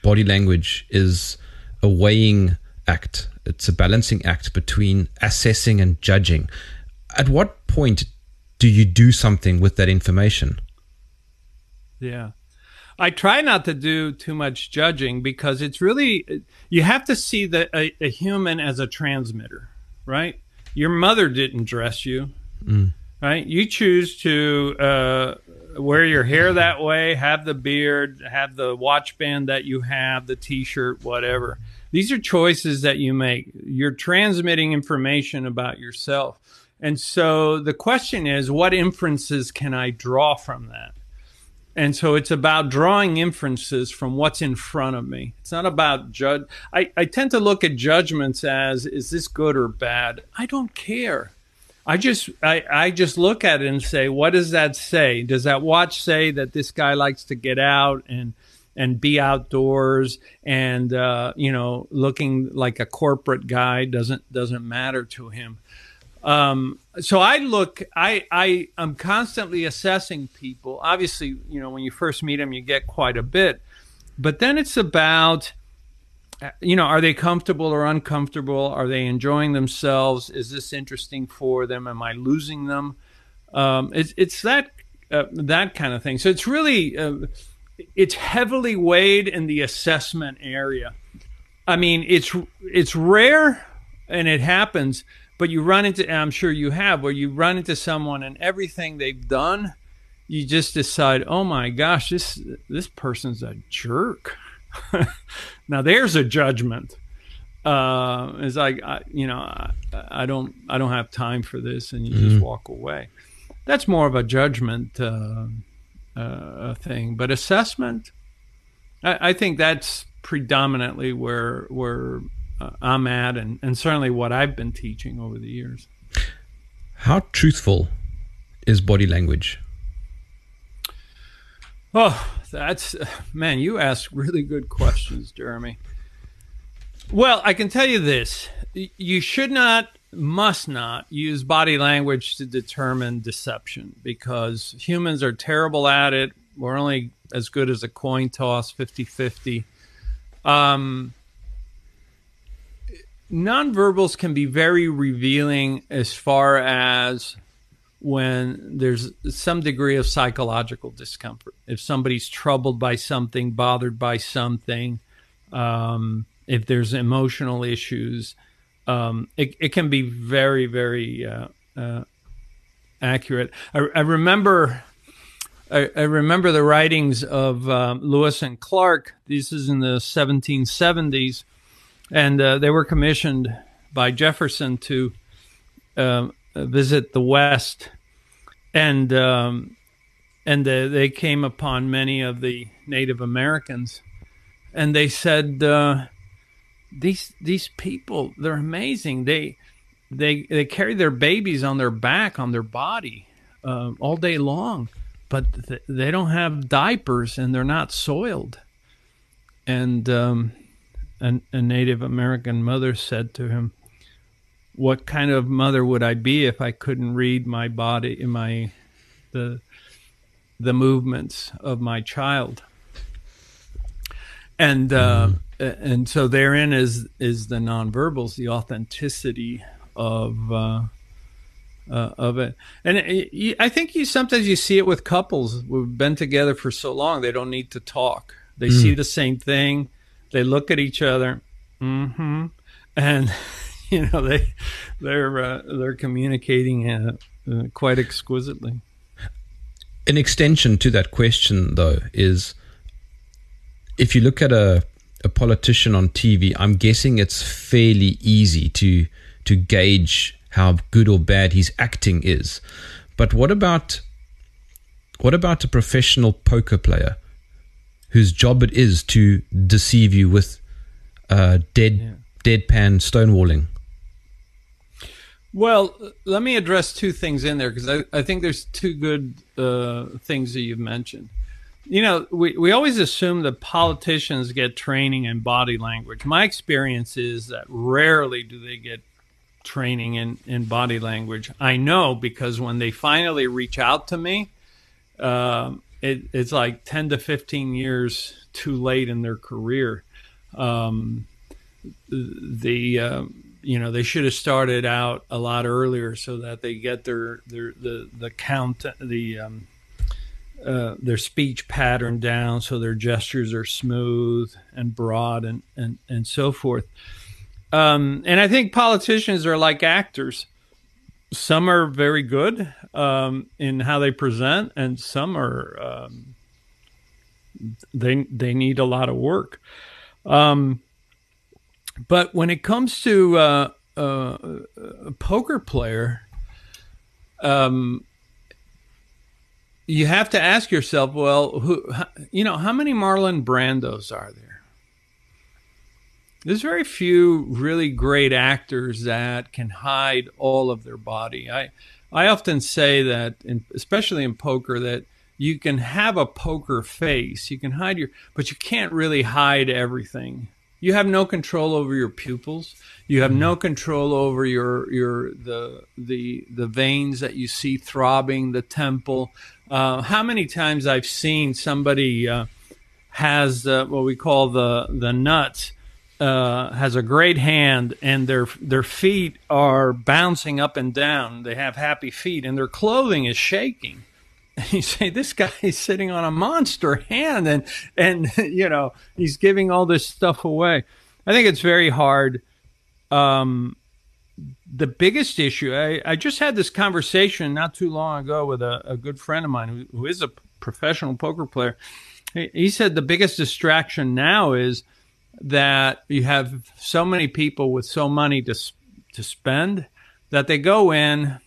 body language is a weighing act. It's a balancing act between assessing and judging. At what point do you do something with that information? Yeah. I try not to do too much judging because it's really you have to see the a, a human as a transmitter, right? Your mother didn't dress you, mm. right? You choose to uh, wear your hair that way, have the beard, have the watch band that you have, the t-shirt, whatever. These are choices that you make. You're transmitting information about yourself. And so the question is, what inferences can I draw from that? And so it's about drawing inferences from what's in front of me. It's not about judge. I, I tend to look at judgments as, is this good or bad? I don't care. I just I, I just look at it and say, what does that say? Does that watch say that this guy likes to get out and and be outdoors and uh, you know looking like a corporate guy doesn't doesn't matter to him. Um, so I look, I I am constantly assessing people. Obviously, you know when you first meet them, you get quite a bit, but then it's about you know, are they comfortable or uncomfortable? Are they enjoying themselves? Is this interesting for them? Am I losing them? Um, it's it's that uh, that kind of thing. So it's really uh, it's heavily weighed in the assessment area. I mean, it's it's rare and it happens, but you run into, I'm sure you have, where you run into someone and everything they've done, you just decide, oh my gosh, this this person's a jerk. Now there's a judgment. Uh, it's like I, you know, I, I don't I don't have time for this, and you Mm-hmm. just walk away. That's more of a judgment uh, uh, thing, but assessment. I, I think that's predominantly where where uh, I'm at, and, and certainly what I've been teaching over the years. How truthful is body language? Oh, that's man, you ask really good questions, Jeremy. Well, I can tell you this. You should not must not use body language to determine deception because humans are terrible at it. We're only as good as a coin toss 50-50. Um nonverbals can be very revealing as far as when there's some degree of psychological discomfort. If somebody's troubled by something, bothered by something, um, if there's emotional issues, um, it, it can be very, very uh, uh, accurate. I, I remember. I, remember the writings of um, Lewis and Clark. This is in the 1770s, and uh, they were commissioned by Jefferson to um, visit the West, and um, and uh, they came upon many of the Native Americans, and they said, uh, "These these people, they're amazing. They they they carry their babies on their back, on their body, uh, all day long, but th- they don't have diapers, and they're not soiled." And um, a Native American mother said to him, what kind of mother would I be if I couldn't read my body my the the movements of my child? And uh, and so therein is is the nonverbals the authenticity of uh, uh, of it. And it, I think you sometimes you see it with couples. Who've been together for so long they don't need to talk. They see the same thing. They look at each other. Mm-hmm. and you know they they're uh, they're communicating uh, uh, quite exquisitely. An extension to that question, though, is if you look at a, a politician on TV, I'm guessing it's fairly easy to to gauge how good or bad his acting is. But what about what about a professional poker player whose job it is to deceive you with uh, dead deadpan stonewalling? Well, let me address two things in there because I, I think there's two good uh, things that you've mentioned. You know, we, we always assume that politicians get training in body language. My experience is that rarely do they get training in, in body language. I know because when they finally reach out to me, um, it, it's like 10 to 15 years too late in their career. Um, the uh, you know they should have started out a lot earlier so that they get their their the the count the um, uh, their speech pattern down so their gestures are smooth and broad and and and so forth. Um, and I think politicians are like actors. Some are very good um, in how they present, and some are um, they they need a lot of work. Um, but when it comes to uh, uh, a poker player, um, you have to ask yourself, well, who, you know, how many Marlon Brandos are there? There's very few really great actors that can hide all of their body. I, I often say that, in, especially in poker, that you can have a poker face, you can hide your, but you can't really hide everything you have no control over your pupils. You have no control over your your the the the veins that you see throbbing the temple. Uh, how many times i've seen somebody uh, has uh, what we call the the nuts uh, has a great hand and their their feet are bouncing up and down. They have happy feet and their clothing is shaking you say this guy is sitting on a monster hand and and you know he's giving all this stuff away i think it's very hard um the biggest issue, I, I just had this conversation not too long ago with a, a good friend of mine who, who is a professional poker player. He, he said the biggest distraction now is that you have so many people with so money to to spend that they go in,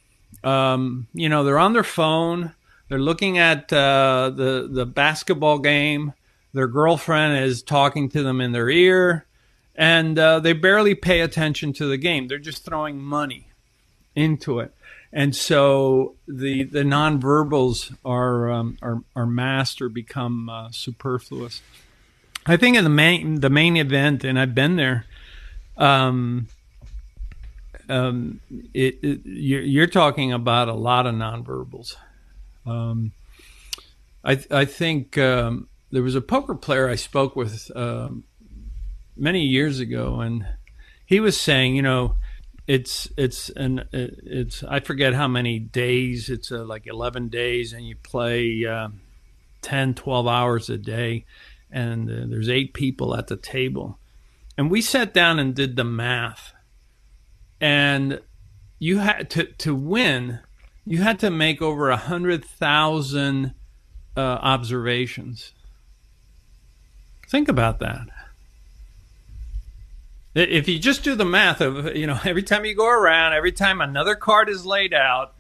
um, you know, they're on their phone, they're looking at uh, the the basketball game, their girlfriend is talking to them in their ear, and uh, they barely pay attention to the game. They're just throwing money into it, and so the the nonverbals are um, are are masked or become uh, superfluous. I think in the main the main event, and I've been there. Um, um, it, it, you're, you're, talking about a lot of nonverbals. Um, I I think um, there was a poker player I spoke with uh, many years ago, and he was saying, you know, it's it's an it's I forget how many days. It's uh, like eleven days, and you play uh, 10, 12 hours a day and uh, there's eight people at the table. And we sat down and did the math. And you had to, to win, you had to make over a hundred thousand uh, observations. Think about that. If you just do the math of, you know, every time you go around, every time another card is laid out,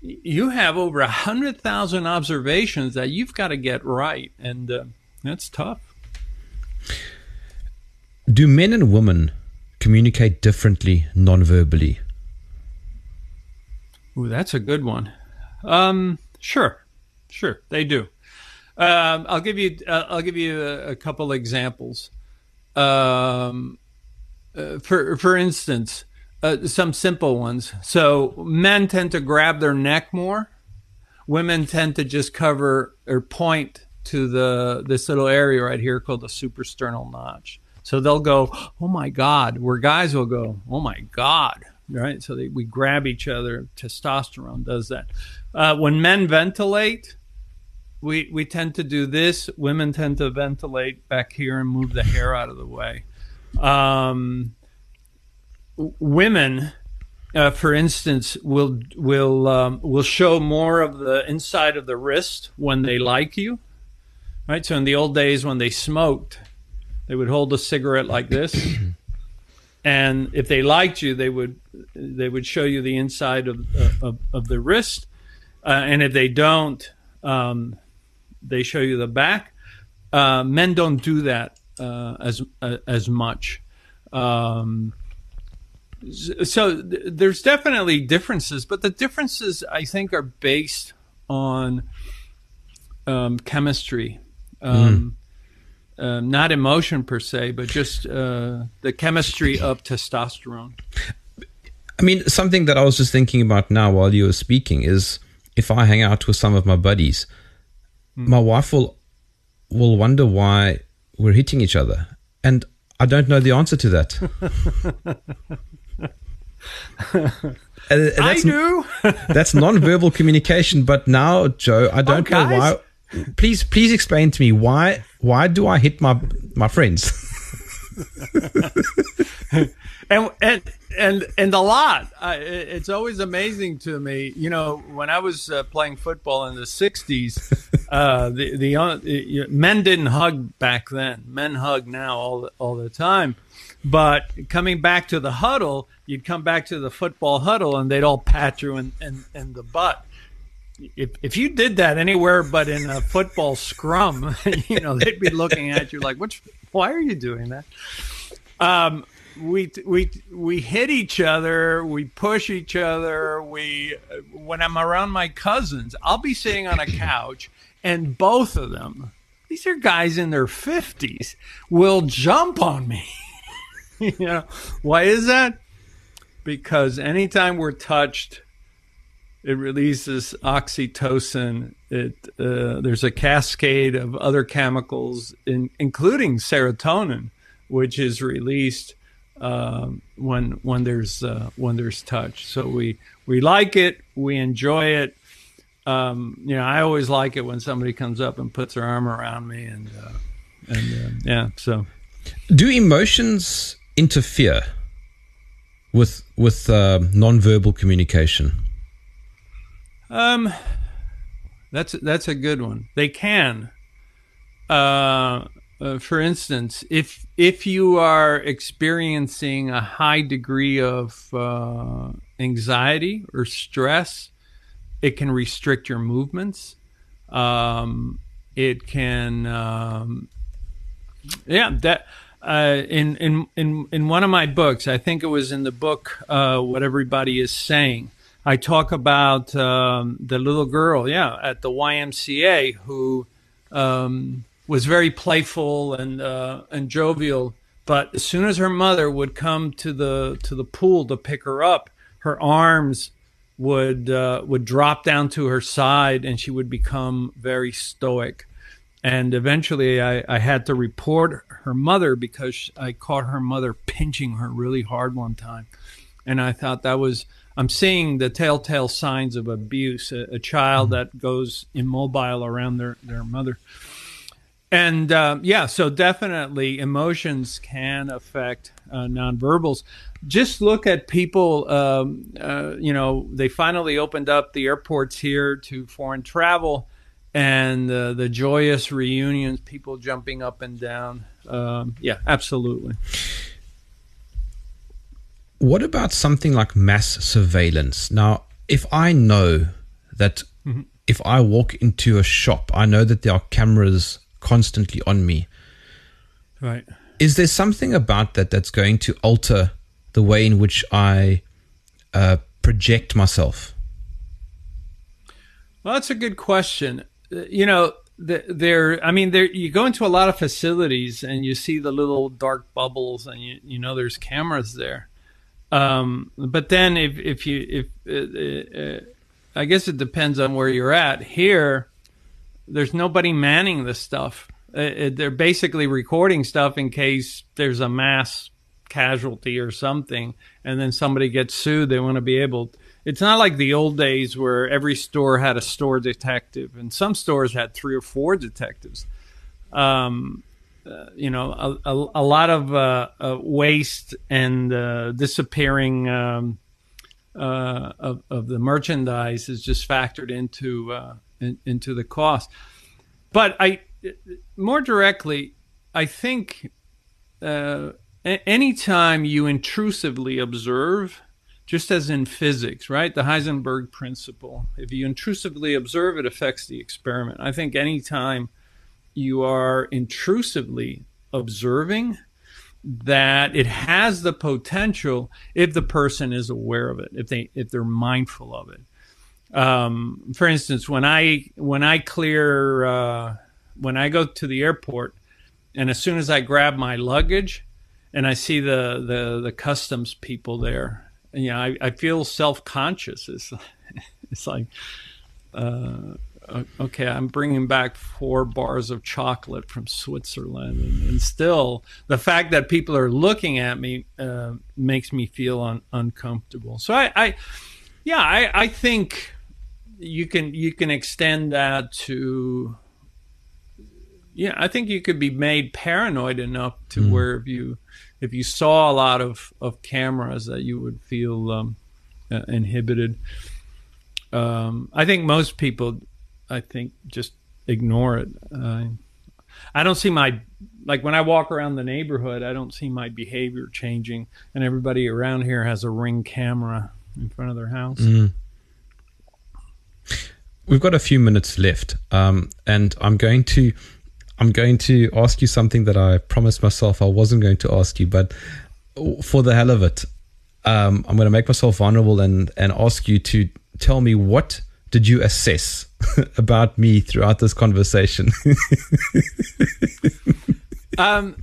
you have over a hundred thousand observations that you've got to get right. And, uh, that's tough. Do men and women communicate differently non-verbally? Ooh, that's a good one. Um, sure, sure, they do. Um, I'll give you. Uh, I'll give you a, a couple examples. Um, uh, for for instance, uh, some simple ones. So men tend to grab their neck more. Women tend to just cover or point to the this little area right here called the suprasternal notch. So they'll go, "Oh my God," where guys will go, "Oh my God," right? So they, we grab each other. Testosterone does that. Uh, when men ventilate, we we tend to do this. Women tend to ventilate back here and move the hair out of the way. Um, women, uh, for instance, will will um, will show more of the inside of the wrist when they like you Right. So in the old days when they smoked, they would hold a cigarette like this, and if they liked you, they would they would show you the inside of of, of the wrist, uh, and if they don't, um, they show you the back. Uh, men don't do that uh, as uh, as much. Um, so th- there's definitely differences, but the differences I think are based on um, chemistry mm. Uh, not emotion per se, but just uh, the chemistry of testosterone. I mean, something that I was just thinking about now while you were speaking is if I hang out with some of my buddies, mm. my wife will will wonder why we're hitting each other, and I don't know the answer to that. I do. that's non-verbal communication. But now, Joe, I don't oh, know why please please explain to me why why do I hit my my friends? and and and and a lot. I, it's always amazing to me. You know, when I was uh, playing football in the '60s, uh, the the uh, men didn't hug back then. Men hug now all all the time. But coming back to the huddle, you'd come back to the football huddle, and they'd all pat you in, in, in the butt if if you did that anywhere but in a football scrum, you know they'd be looking at you like, "Which? Why are you doing that?" Um, we we we hit each other, we push each other. We when I'm around my cousins, I'll be sitting on a couch, and both of them, these are guys in their fifties, will jump on me. you know why is that? Because anytime we're touched it releases oxytocin. It uh, there's a cascade of other chemicals, in, including serotonin, which is released um, when when there's uh, when there's touch. So we we like it, we enjoy it. Um, you know, I always like it when somebody comes up and puts their arm around me, and uh, and uh, yeah. So, do emotions interfere with with uh, nonverbal communication? Um, that's that's a good one. They can. Uh, uh, for instance, if if you are experiencing a high degree of uh, anxiety or stress, it can restrict your movements. Um, it can, um, yeah, that. Uh, in in in in one of my books, I think it was in the book uh, "What Everybody Is Saying." I talk about um, the little girl, yeah, at the YMCA who um, was very playful and uh, and jovial. But as soon as her mother would come to the to the pool to pick her up, her arms would uh, would drop down to her side, and she would become very stoic. And eventually, I, I had to report her mother because I caught her mother pinching her really hard one time, and I thought that was I'm seeing the telltale signs of abuse, a, a child that goes immobile around their, their mother. And uh, yeah, so definitely emotions can affect uh, nonverbals. Just look at people, um, uh, you know, they finally opened up the airports here to foreign travel and uh, the joyous reunions, people jumping up and down. Um, yeah, absolutely. What about something like mass surveillance? Now, if I know that mm-hmm. if I walk into a shop, I know that there are cameras constantly on me. Right. Is there something about that that's going to alter the way in which I uh, project myself? Well, that's a good question. Uh, you know, there. I mean, there. You go into a lot of facilities and you see the little dark bubbles, and you you know there's cameras there. Um, but then if if you if uh, uh, I guess it depends on where you're at. Here, there's nobody manning the stuff. Uh, they're basically recording stuff in case there's a mass casualty or something, and then somebody gets sued. They want to be able. It's not like the old days where every store had a store detective, and some stores had three or four detectives. Um, uh, you know, a, a, a lot of uh, uh, waste and uh, disappearing um, uh, of, of the merchandise is just factored into in, into the cost. But I, more directly, I think anytime you intrusively observe, just as in physics, right? The Heisenberg principle. If you intrusively observe, it affects the experiment. I think anytime you are intrusively observing that it has the potential if the person is aware of it if they if they're mindful of it. Um, for instance when i when i clear uh, when i go to the airport and as soon as i grab my luggage and i see the the, the customs people there you know i, I feel self-conscious. It's, it's like uh, okay, I'm bringing back four bars of chocolate from Switzerland, and, and still the fact that people are looking at me uh, makes me feel un- uncomfortable. So I, I yeah, I, I think you can you can extend that to yeah, I think you could be made paranoid enough to mm. where if you if you saw a lot of, of cameras that you would feel um, uh, inhibited. Um, I think most people I think just ignore it. Uh, I don't see my like when I walk around the neighborhood, I don't see my behavior changing, and everybody around here has a ring camera in front of their house. Mm. We've got a few minutes left, um, and I'm going to I'm going to ask you something that I promised myself I wasn't going to ask you, but for the hell of it, um, I'm going to make myself vulnerable and and ask you to tell me what did you assess about me throughout this conversation? um,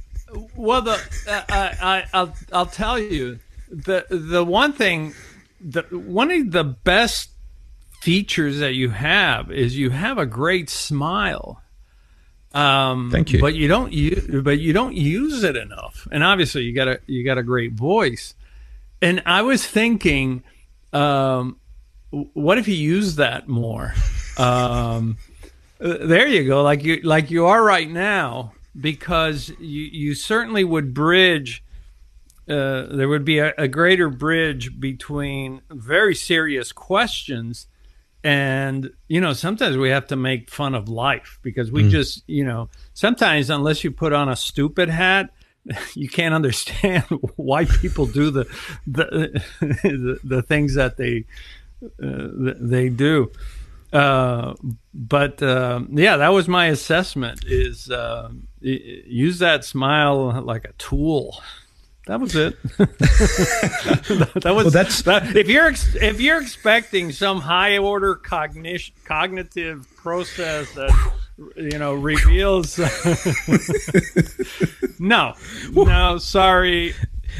well, the, uh, I, I'll I'll tell you the the one thing the one of the best features that you have is you have a great smile. Um, Thank you. But you don't use, but you don't use it enough. And obviously, you got a you got a great voice. And I was thinking, um, what if you use that more? Um, there you go, like you like you are right now, because you you certainly would bridge uh, there would be a, a greater bridge between very serious questions and you know sometimes we have to make fun of life because we just you know sometimes unless you put on a stupid hat you can't understand why people do the the the, the things that they uh, they do uh, but uh, yeah that was my assessment is uh, use that smile like a tool that was it. that was Well, that's- that, if you're ex- if you're expecting some high order cognition cognitive process that you know reveals no no sorry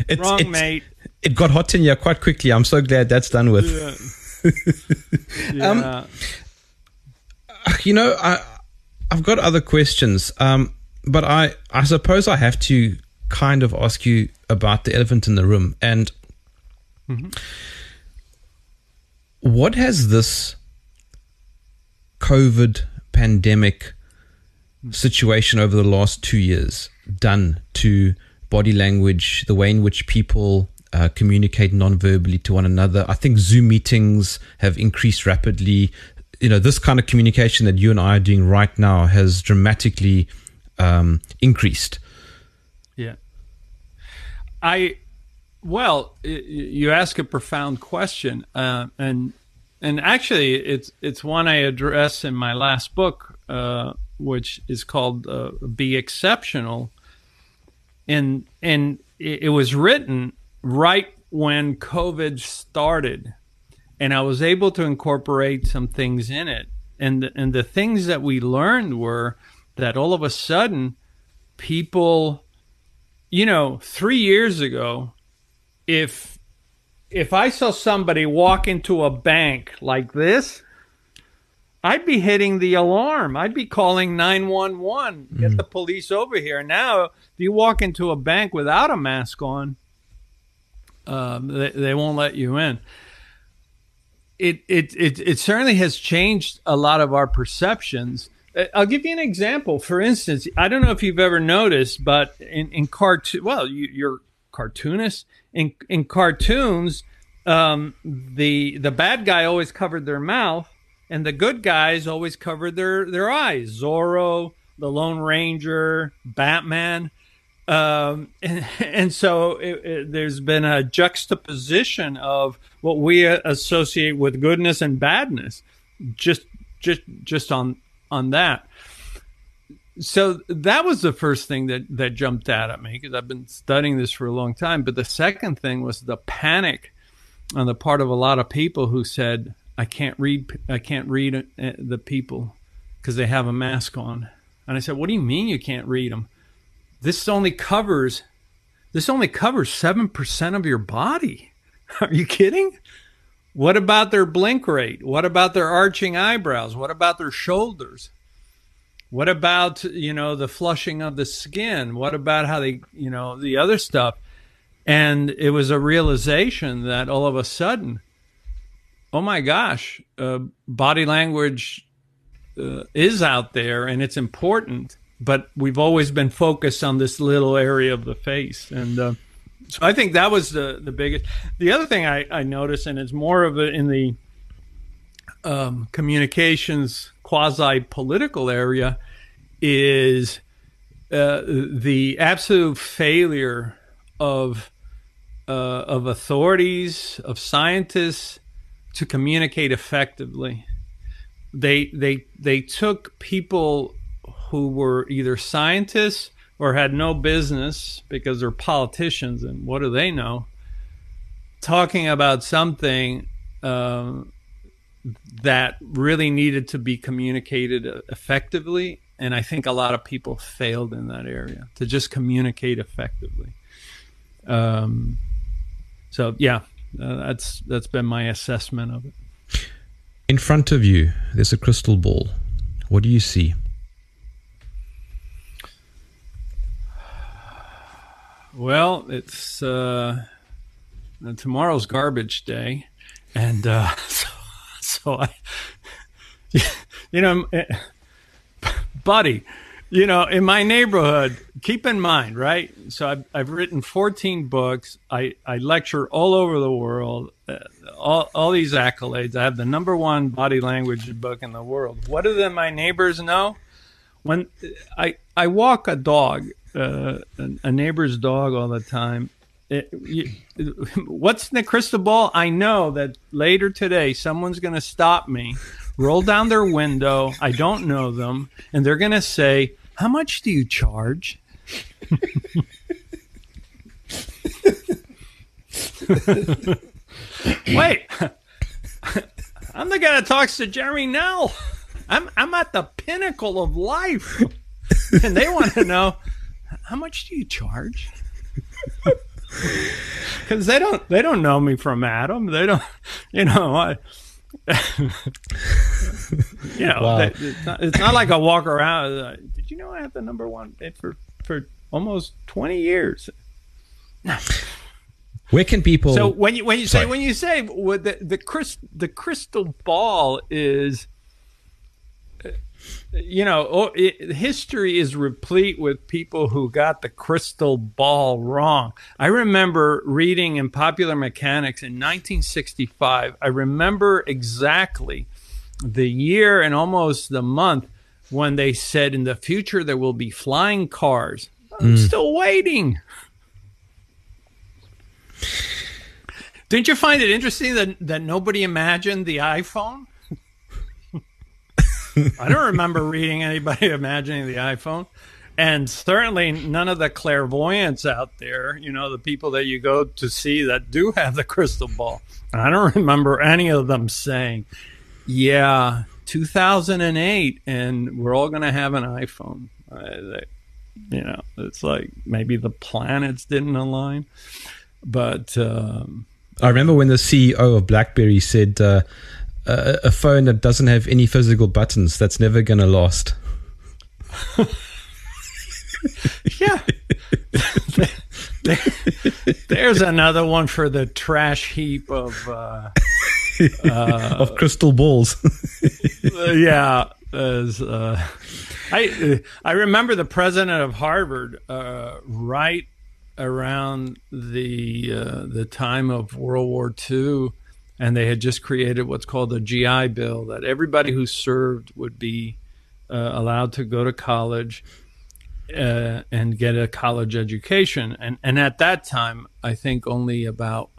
It's, wrong it's- mate It got hot in here quite quickly. I'm so glad that's done with. yeah. Um, Yeah. You know, I I've got other questions, um, but I I suppose I have to kind of ask you about the elephant in the room and what has this COVID pandemic situation over the last two years done to body language, the way in which people uh, communicate non-verbally to one another? I think Zoom meetings have increased rapidly. You know, this kind of communication that you and I are doing right now has dramatically um, increased. Yeah. I well, you ask a profound question, uh, and and actually, it's it's one I address in my last book, uh, which is called uh, "Be Exceptional," and and it was written right when COVID started, and I was able to incorporate some things in it, and the, and the things that we learned were that all of a sudden, people you know, three years ago, if if I saw somebody walk into a bank like this, I'd be hitting the alarm. I'd be calling nine one one. Get mm-hmm. the police over here. Now, if you walk into a bank without a mask on, um, they, they won't let you in. It, it it it certainly has changed a lot of our perceptions. Uh, I'll give you an example. For instance, I don't know if you've ever noticed, but in in cartoon, well, you, you're cartoonists. In in cartoons, um, the the bad guy always covered their mouth, and the good guys always covered their their eyes. Zorro, the Lone Ranger, Batman. Um, and, and so it, it, there's been a juxtaposition of what we associate with goodness and badness, just just just on on that. So that was the first thing that that jumped out at me because I've been studying this for a long time. But the second thing was the panic on the part of a lot of people who said, "I can't read. I can't read uh, the people because they have a mask on." And I said, "What do you mean you can't read them?" This only covers this only covers 7% of your body. Are you kidding? What about their blink rate? What about their arching eyebrows? What about their shoulders? What about, you know, the flushing of the skin? What about how they, you know, the other stuff? And it was a realization that all of a sudden, oh my gosh, uh, body language uh, is out there and it's important but we've always been focused on this little area of the face. And uh, so i think that was the the biggest the other thing i, I noticed and it's more of it in the um, communications quasi political area is uh, the absolute failure of uh, of authorities of scientists to communicate effectively. They they they took people who were either scientists or had no business because they're politicians and what do they know talking about something um, that really needed to be communicated effectively and i think a lot of people failed in that area to just communicate effectively um, so yeah uh, that's that's been my assessment of it In front of you, there's a crystal ball. What do you see? Well, it's uh, tomorrow's garbage day, and uh, so, so I, you know, buddy, you know, in my neighborhood, keep in mind, right? So I've, I've written 14 books. I, I lecture all over the world, uh, all, all these accolades. I have the number one body language book in the world. What do then my neighbors know? When I, I walk a dog, uh, a, neighbor's dog all the time. It, you, what's in the crystal ball? I know that later today, someone's going to stop me, roll down their window. I don't know them, and they're going to say, how much do you charge? Wait, I'm the guy that talks to Jeremy Nell. I'm I'm at the pinnacle of life, and they want to know how much do you charge? Because they don't they don't know me from Adam. They don't, you know. I, you know, Wow. they- it's, not, it's not like I walk around. uh, Did you know I have the number one hit for for almost twenty years? Where can people? So when you when you say Sorry. when you say what the the crystal the crystal ball is, you know, oh, it, history is replete with people who got the crystal ball wrong. I remember reading in Popular Mechanics in 1965. I remember exactly the year and almost the month when they said in the future there will be flying cars. I'm hmm. still waiting. Didn't you find it interesting that, that nobody imagined the iPhone? I don't remember reading anybody imagining the iPhone. And certainly none of the clairvoyants out there, you know, the people that you go to see that do have the crystal ball. I don't remember any of them saying, yeah, 2008, and we're all going to have an iPhone. You know, it's like maybe the planets didn't align. But um, I remember when the CEO of BlackBerry said, uh, a, "A phone that doesn't have any physical buttons that's never going to last." yeah, there's another one for the trash heap of. Uh, of crystal balls. Uh, yeah, as uh, I I remember the president of Harvard uh, right around the uh, the time of World War II, and they had just created what's called the GI Bill that everybody who served would be uh, allowed to go to college. Uh, and get a college education, and and at that time, I think only about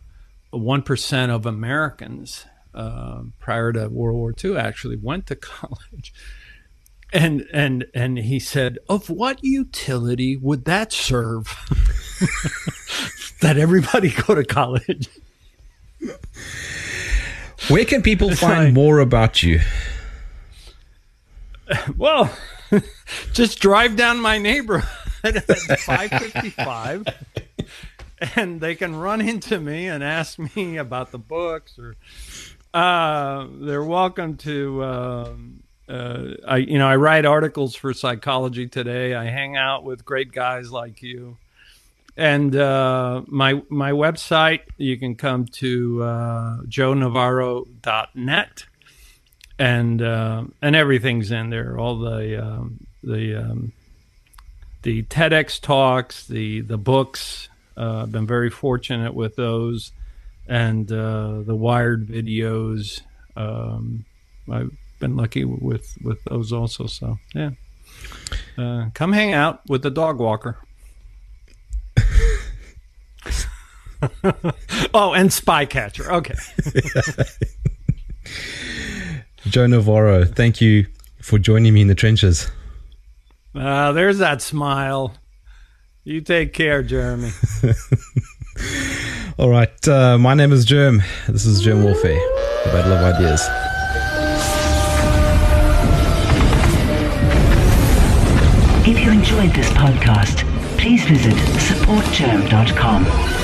one percent of Americans uh, prior to World War II actually went to college. And and and he said, "Of what utility would that serve? that everybody go to college?" Where can people find like- more about you? Well, just drive down my neighborhood at 555 and they can run into me and ask me about the books or uh, they're welcome to um, uh, I you know I write articles for Psychology Today. I hang out with great guys like you. And uh, my my website, you can come to uh, joenavarro.net and uh, and everything's in there. All the um, the um, the TEDx talks, the the books. Uh, I've been very fortunate with those, and uh, the Wired videos. Um, I've been lucky with with those also. So yeah, uh, come hang out with the dog walker. oh, and spy catcher. Okay. Joe Navarro, thank you for joining me in the trenches. Uh, there's that smile. You take care, Jeremy. All right, uh, my name is Jerm. This is Jerm Warfare, the Battle of Ideas. If you enjoyed this podcast, please visit supportjerm.com